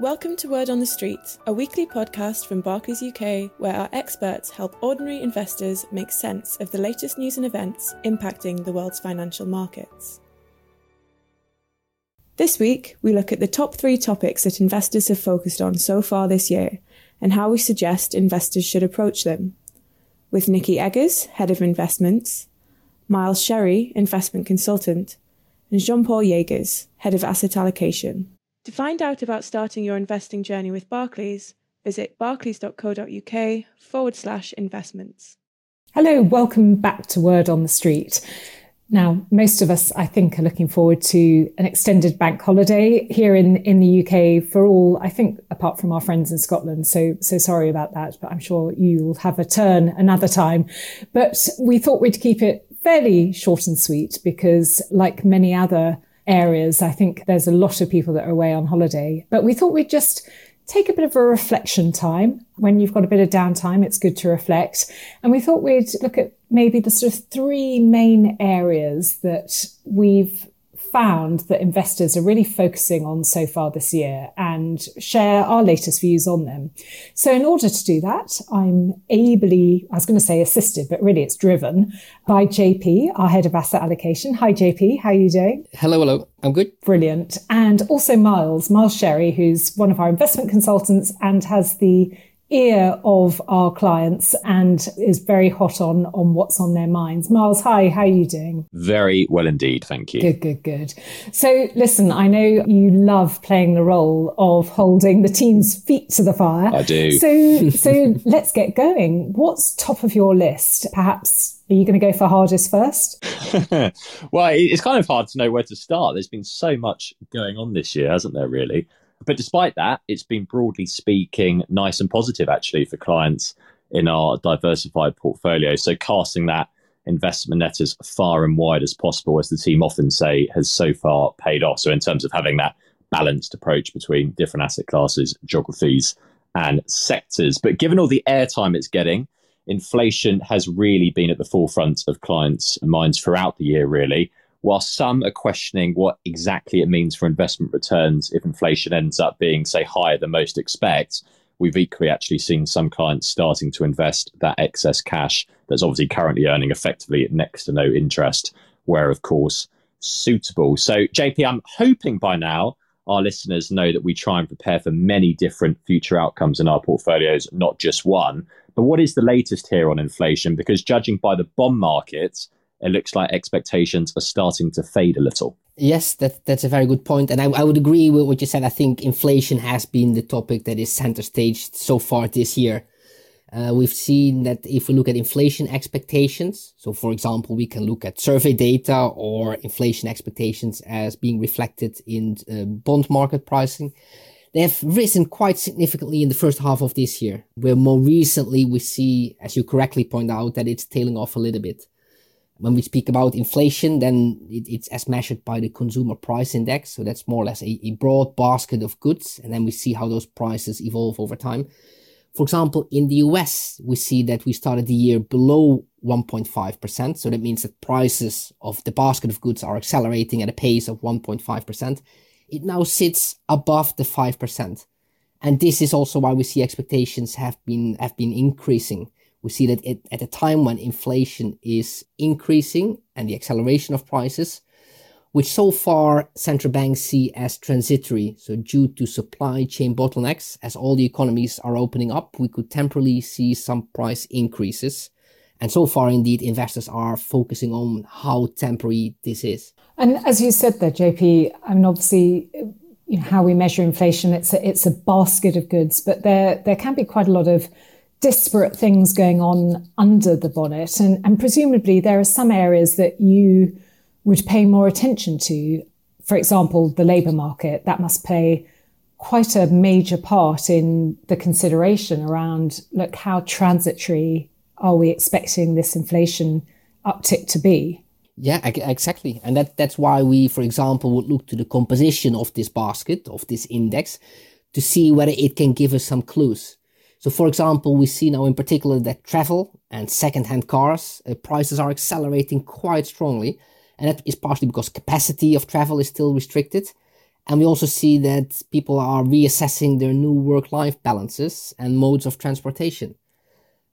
Welcome to Word on the Street, a weekly podcast from Barclays UK where our experts help ordinary investors make sense of the latest news and events impacting the world's financial markets. This week, we look at the top three topics that investors have focused on so far this year and how we suggest investors should approach them. With Nikki Eggers, Head of Investments, Miles Sherry, Investment Consultant, and Jean Paul Jaegers, Head of Asset Allocation. To find out about starting your investing journey with Barclays, visit barclays.co.uk forward slash investments. Hello, welcome back to Word on the Street. Now, most of us, I think, are looking forward to an extended bank holiday here in, in the UK for all, I think, apart from our friends in Scotland. So, so sorry about that, but I'm sure you will have a turn another time. But we thought we'd keep it fairly short and sweet because like many other areas. I think there's a lot of people that are away on holiday, but we thought we'd just take a bit of a reflection time. When you've got a bit of downtime, it's good to reflect. And we thought we'd look at maybe the sort of three main areas that we've found that investors are really focusing on so far this year and share our latest views on them. So in order to do that, I'm ably, I was going to say assisted, but really it's driven by JP, our head of asset allocation. Hi, JP. How are you doing? Hello, hello. I'm good. Brilliant. And also Miles, Miles Sherry, who's one of our investment consultants and has the ear of our clients and is very hot on on what's on their minds. Miles, hi, how are you doing? Very well indeed, thank you. Good, good, good. So listen, I know you love playing the role of holding the team's feet to the fire. I do. So so let's get going. What's top of your list? Perhaps are you going to go for hardest first? well, it's kind of hard to know where to start. There's been so much going on this year, hasn't there, really? But despite that, it's been broadly speaking nice and positive actually for clients in our diversified portfolio. So casting that investment net as far and wide as possible, as the team often say, has so far paid off. So in terms of having that balanced approach between different asset classes, geographies, and sectors. But given all the airtime it's getting, inflation has really been at the forefront of clients' minds throughout the year, really while some are questioning what exactly it means for investment returns if inflation ends up being, say, higher than most expect, we've equally actually seen some clients starting to invest that excess cash that's obviously currently earning effectively next to no interest, where, of course, suitable. So, JP, I'm hoping by now our listeners know that we try and prepare for many different future outcomes in our portfolios, not just one. But what is the latest here on inflation? Because judging by the bond market, it looks like expectations are starting to fade a little. Yes, that, that's a very good point. And I, I would agree with what you said. I think inflation has been the topic that is center stage so far this year. Uh, we've seen that if we look at inflation expectations, so for example, we can look at survey data or inflation expectations as being reflected in uh, bond market pricing. They have risen quite significantly in the first half of this year, where more recently we see, as you correctly point out, that it's tailing off a little bit. When we speak about inflation, then it, it's as measured by the consumer price index. So that's more or less a, a broad basket of goods. And then we see how those prices evolve over time. For example, in the US, we see that we started the year below 1.5%. So that means that prices of the basket of goods are accelerating at a pace of 1.5%. It now sits above the 5%. And this is also why we see expectations have been, have been increasing we see that it, at a time when inflation is increasing and the acceleration of prices, which so far central banks see as transitory. So, due to supply chain bottlenecks, as all the economies are opening up, we could temporarily see some price increases. And so far, indeed, investors are focusing on how temporary this is. And as you said there, JP, I mean, obviously, you know, how we measure inflation, it's a, it's a basket of goods, but there, there can be quite a lot of disparate things going on under the bonnet. And, and presumably there are some areas that you would pay more attention to. For example, the labour market, that must play quite a major part in the consideration around look, how transitory are we expecting this inflation uptick to be? Yeah, exactly. And that, that's why we, for example, would look to the composition of this basket, of this index, to see whether it can give us some clues. So, for example, we see now in particular that travel and second-hand cars uh, prices are accelerating quite strongly, and that is partially because capacity of travel is still restricted, And we also see that people are reassessing their new work life balances and modes of transportation.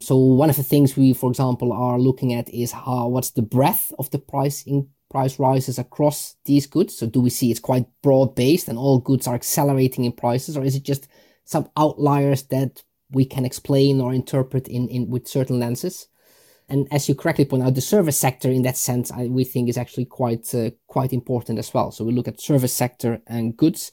So one of the things we, for example, are looking at is how what's the breadth of the price in price rises across these goods. So do we see it's quite broad based and all goods are accelerating in prices, or is it just some outliers that we can explain or interpret in, in with certain lenses? And as you correctly point out, the service sector in that sense, I, we think is actually quite uh, quite important as well. So we look at service sector and goods,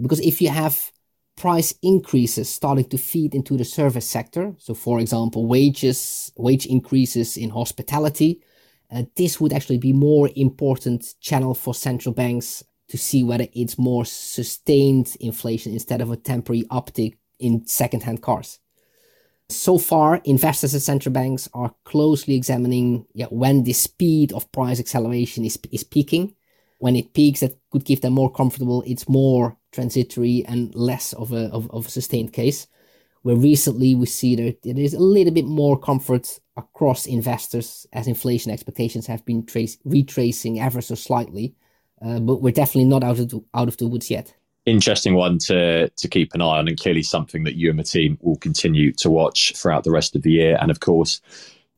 because if you have price increases starting to feed into the service sector, so for example, wages, wage increases in hospitality, uh, this would actually be more important channel for central banks to see whether it's more sustained inflation instead of a temporary uptick in second-hand cars. So far, investors and central banks are closely examining yeah, when the speed of price acceleration is, is peaking. When it peaks, that could give them more comfortable. It's more transitory and less of a, of, of a sustained case. Where recently we see that there is a little bit more comfort across investors as inflation expectations have been trace, retracing ever so slightly. Uh, but we're definitely not out of the, out of the woods yet interesting one to to keep an eye on, and clearly something that you and the team will continue to watch throughout the rest of the year, and of course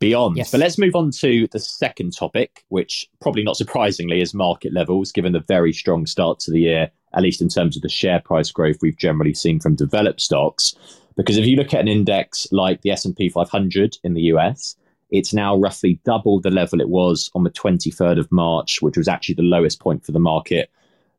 beyond. Yes. But let's move on to the second topic, which probably not surprisingly is market levels, given the very strong start to the year, at least in terms of the share price growth we've generally seen from developed stocks. Because if you look at an index like the S&P 500 in the US, it's now roughly double the level it was on the 23rd of March, which was actually the lowest point for the market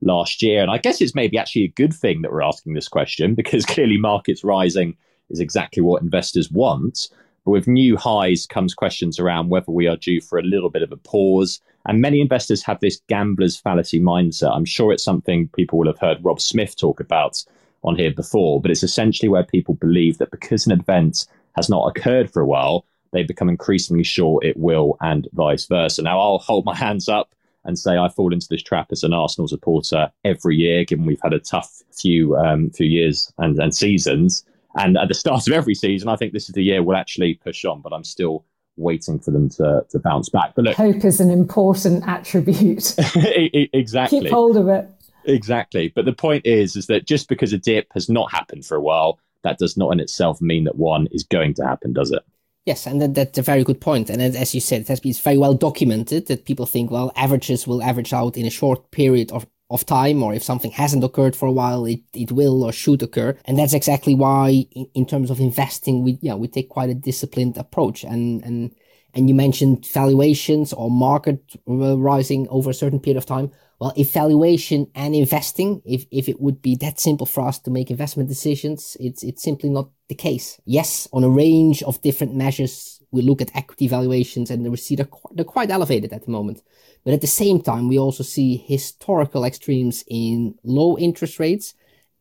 last year. And I guess it's maybe actually a good thing that we're asking this question because clearly markets rising is exactly what investors want. But with new highs comes questions around whether we are due for a little bit of a pause. And many investors have this gambler's fallacy mindset. I'm sure it's something people will have heard Rob Smith talk about on here before, but it's essentially where people believe that because an event has not occurred for a while, they become increasingly sure it will, and vice versa. Now, I'll hold my hands up and say I fall into this trap as an Arsenal supporter every year, given we've had a tough few um, few years and, and seasons. And at the start of every season, I think this is the year we'll actually push on, but I'm still waiting for them to, to bounce back. But look, hope is an important attribute. exactly. Keep hold of it. Exactly. But the point is, is that just because a dip has not happened for a while, that does not in itself mean that one is going to happen, does it? Yes, and that, that's a very good point. And as you said, it has been very well documented that people think, well, averages will average out in a short period of, of time, or if something hasn't occurred for a while, it, it will or should occur. And that's exactly why, in, in terms of investing, we yeah we take quite a disciplined approach. And and and you mentioned valuations or market uh, rising over a certain period of time. Well, evaluation and investing, if, if it would be that simple for us to make investment decisions, it's, it's simply not the case. Yes, on a range of different measures, we look at equity valuations and we see they're, they're quite elevated at the moment. But at the same time, we also see historical extremes in low interest rates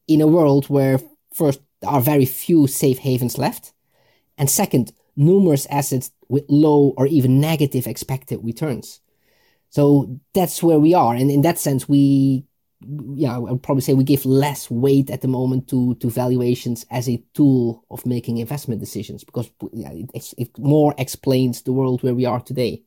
in a world where first, there are very few safe havens left. And second, numerous assets with low or even negative expected returns. So that's where we are. And in that sense, we, yeah, I would probably say we give less weight at the moment to, to valuations as a tool of making investment decisions because yeah, it, it more explains the world where we are today.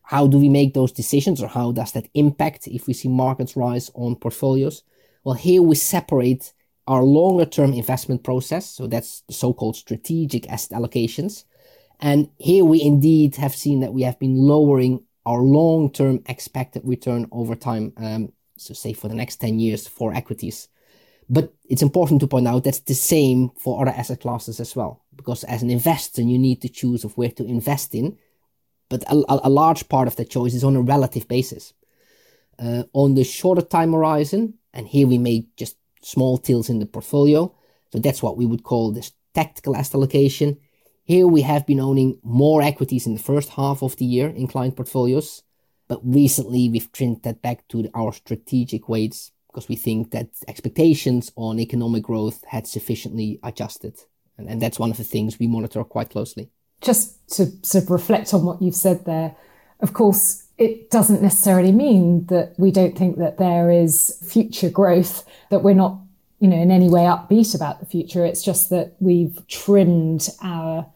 How do we make those decisions or how does that impact if we see markets rise on portfolios? Well, here we separate our longer term investment process. So that's the so-called strategic asset allocations. And here we indeed have seen that we have been lowering our long-term expected return over time, um, so say for the next 10 years for equities. But it's important to point out that's the same for other asset classes as well, because as an investor, you need to choose of where to invest in. But a, a large part of the choice is on a relative basis. Uh, on the shorter time horizon, and here we make just small tilts in the portfolio. So that's what we would call this tactical asset allocation. Here we have been owning more equities in the first half of the year in client portfolios, but recently we've trimmed that back to our strategic weights because we think that expectations on economic growth had sufficiently adjusted. And, and that's one of the things we monitor quite closely. Just to sort of reflect on what you've said there, of course, it doesn't necessarily mean that we don't think that there is future growth, that we're not, you know, in any way upbeat about the future. It's just that we've trimmed our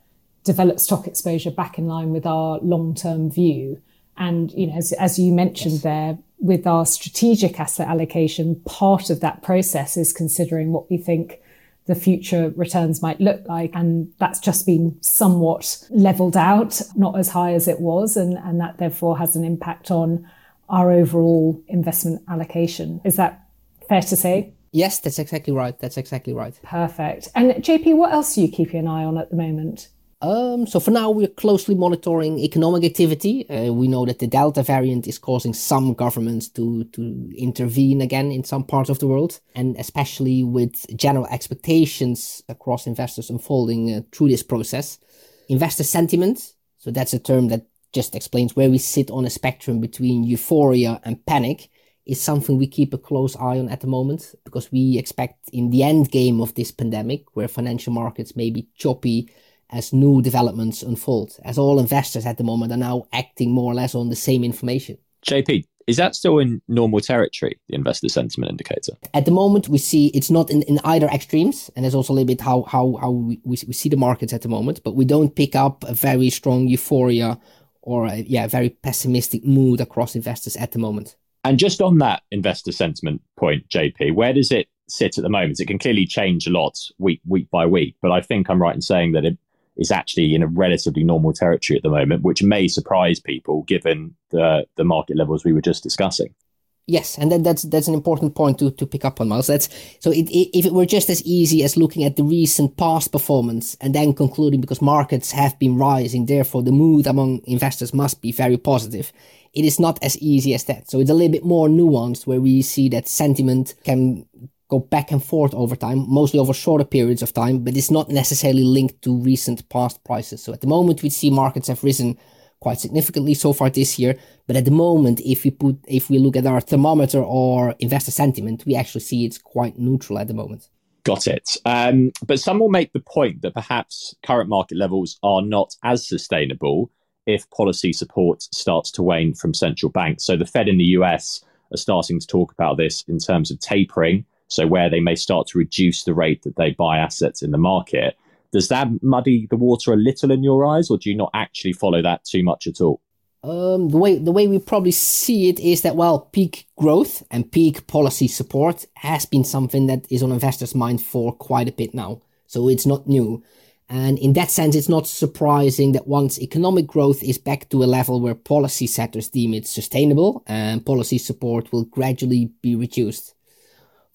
developed stock exposure back in line with our long term view. And, you know, as, as you mentioned yes. there, with our strategic asset allocation, part of that process is considering what we think the future returns might look like. And that's just been somewhat leveled out, not as high as it was. And, and that therefore has an impact on our overall investment allocation. Is that fair to say? Yes, that's exactly right. That's exactly right. Perfect. And JP, what else are you keeping an eye on at the moment? Um, so for now, we're closely monitoring economic activity. Uh, we know that the Delta variant is causing some governments to, to intervene again in some parts of the world, and especially with general expectations across investors unfolding uh, through this process. Investor sentiment, so that's a term that just explains where we sit on a spectrum between euphoria and panic, is something we keep a close eye on at the moment because we expect in the end game of this pandemic, where financial markets may be choppy as new developments unfold, as all investors at the moment are now acting more or less on the same information. JP, is that still in normal territory, the investor sentiment indicator? At the moment, we see it's not in, in either extremes, and there's also a little bit how, how, how we, we, we see the markets at the moment, but we don't pick up a very strong euphoria or a, yeah, very pessimistic mood across investors at the moment. And just on that investor sentiment point, JP, where does it sit at the moment? It can clearly change a lot week week by week, but I think I'm right in saying that it is actually in a relatively normal territory at the moment, which may surprise people given the the market levels we were just discussing. Yes, and then that's that's an important point to, to pick up on, Miles. That's so it, it, if it were just as easy as looking at the recent past performance and then concluding because markets have been rising, therefore the mood among investors must be very positive. It is not as easy as that. So it's a little bit more nuanced where we see that sentiment can go back and forth over time, mostly over shorter periods of time, but it's not necessarily linked to recent past prices. So at the moment, we see markets have risen quite significantly so far this year. But at the moment, if we put, if we look at our thermometer or investor sentiment, we actually see it's quite neutral at the moment. Got it. Um, but some will make the point that perhaps current market levels are not as sustainable if policy support starts to wane from central banks. So the Fed in the US are starting to talk about this in terms of tapering so where they may start to reduce the rate that they buy assets in the market. Does that muddy the water a little in your eyes, or do you not actually follow that too much at all? Um, the way the way we probably see it is that while peak growth and peak policy support has been something that is on investors' mind for quite a bit now, so it's not new. And in that sense, it's not surprising that once economic growth is back to a level where policy setters deem it sustainable, and policy support will gradually be reduced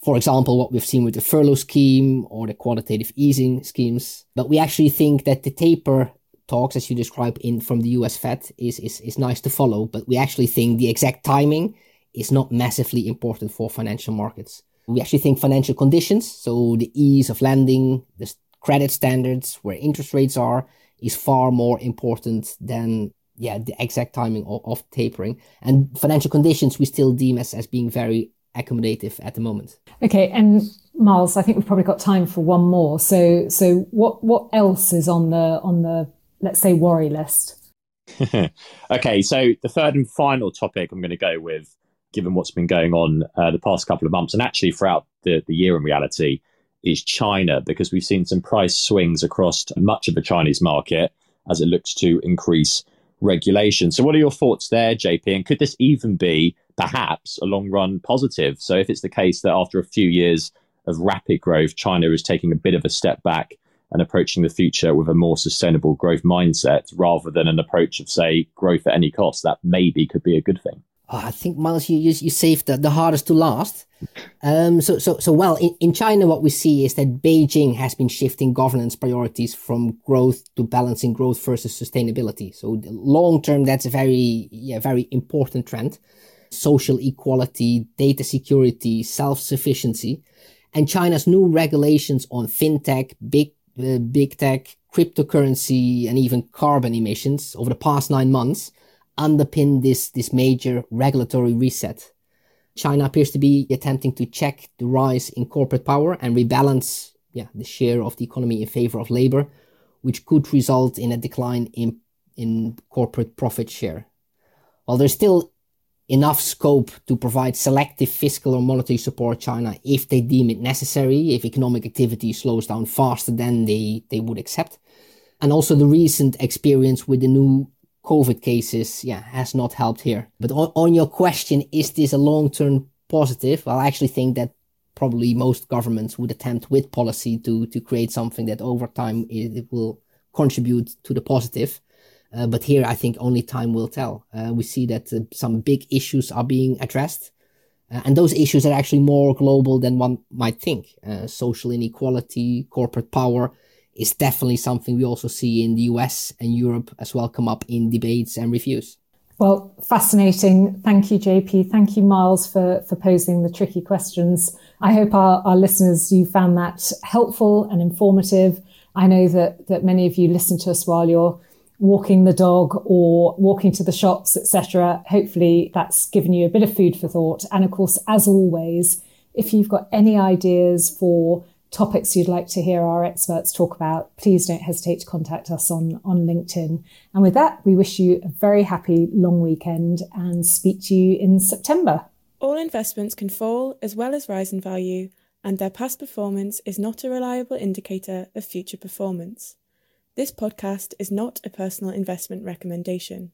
for example, what we've seen with the furlough scheme or the quantitative easing schemes. But we actually think that the taper talks, as you describe in from the US Fed, is, is, is nice to follow. But we actually think the exact timing is not massively important for financial markets. We actually think financial conditions, so the ease of lending, the credit standards, where interest rates are, is far more important than yeah the exact timing of, of tapering. And financial conditions we still deem as, as being very accommodative at the moment. Okay, and Miles, I think we've probably got time for one more. So, so what what else is on the on the let's say worry list? okay, so the third and final topic I'm going to go with, given what's been going on uh, the past couple of months, and actually throughout the, the year in reality, is China, because we've seen some price swings across much of the Chinese market as it looks to increase regulation. So, what are your thoughts there, JP? And could this even be perhaps a long run positive? So, if it's the case that after a few years of rapid growth, China is taking a bit of a step back and approaching the future with a more sustainable growth mindset rather than an approach of, say, growth at any cost, that maybe could be a good thing. Oh, I think Miles, you you, you saved the, the hardest to last. Um, so so so well in, in China, what we see is that Beijing has been shifting governance priorities from growth to balancing growth versus sustainability. So long term, that's a very yeah very important trend. Social equality, data security, self sufficiency, and China's new regulations on fintech, big uh, big tech, cryptocurrency, and even carbon emissions over the past nine months underpin this, this major regulatory reset. China appears to be attempting to check the rise in corporate power and rebalance yeah, the share of the economy in favor of labor, which could result in a decline in, in corporate profit share. While there's still enough scope to provide selective fiscal or monetary support China if they deem it necessary, if economic activity slows down faster than they, they would accept. And also the recent experience with the new COVID cases, yeah, has not helped here. But on, on your question, is this a long-term positive? Well, I actually think that probably most governments would attempt with policy to to create something that over time it, it will contribute to the positive. Uh, but here, I think only time will tell. Uh, we see that uh, some big issues are being addressed. Uh, and those issues are actually more global than one might think. Uh, social inequality, corporate power is definitely something we also see in the US and Europe as well come up in debates and reviews. Well, fascinating. Thank you, JP. Thank you, Miles, for, for posing the tricky questions. I hope our, our listeners, you found that helpful and informative. I know that, that many of you listen to us while you're walking the dog or walking to the shops, etc. Hopefully that's given you a bit of food for thought. And of course, as always, if you've got any ideas for topics you'd like to hear our experts talk about, please don't hesitate to contact us on, on LinkedIn. And with that, we wish you a very happy long weekend and speak to you in September. All investments can fall as well as rise in value, and their past performance is not a reliable indicator of future performance. This podcast is not a personal investment recommendation.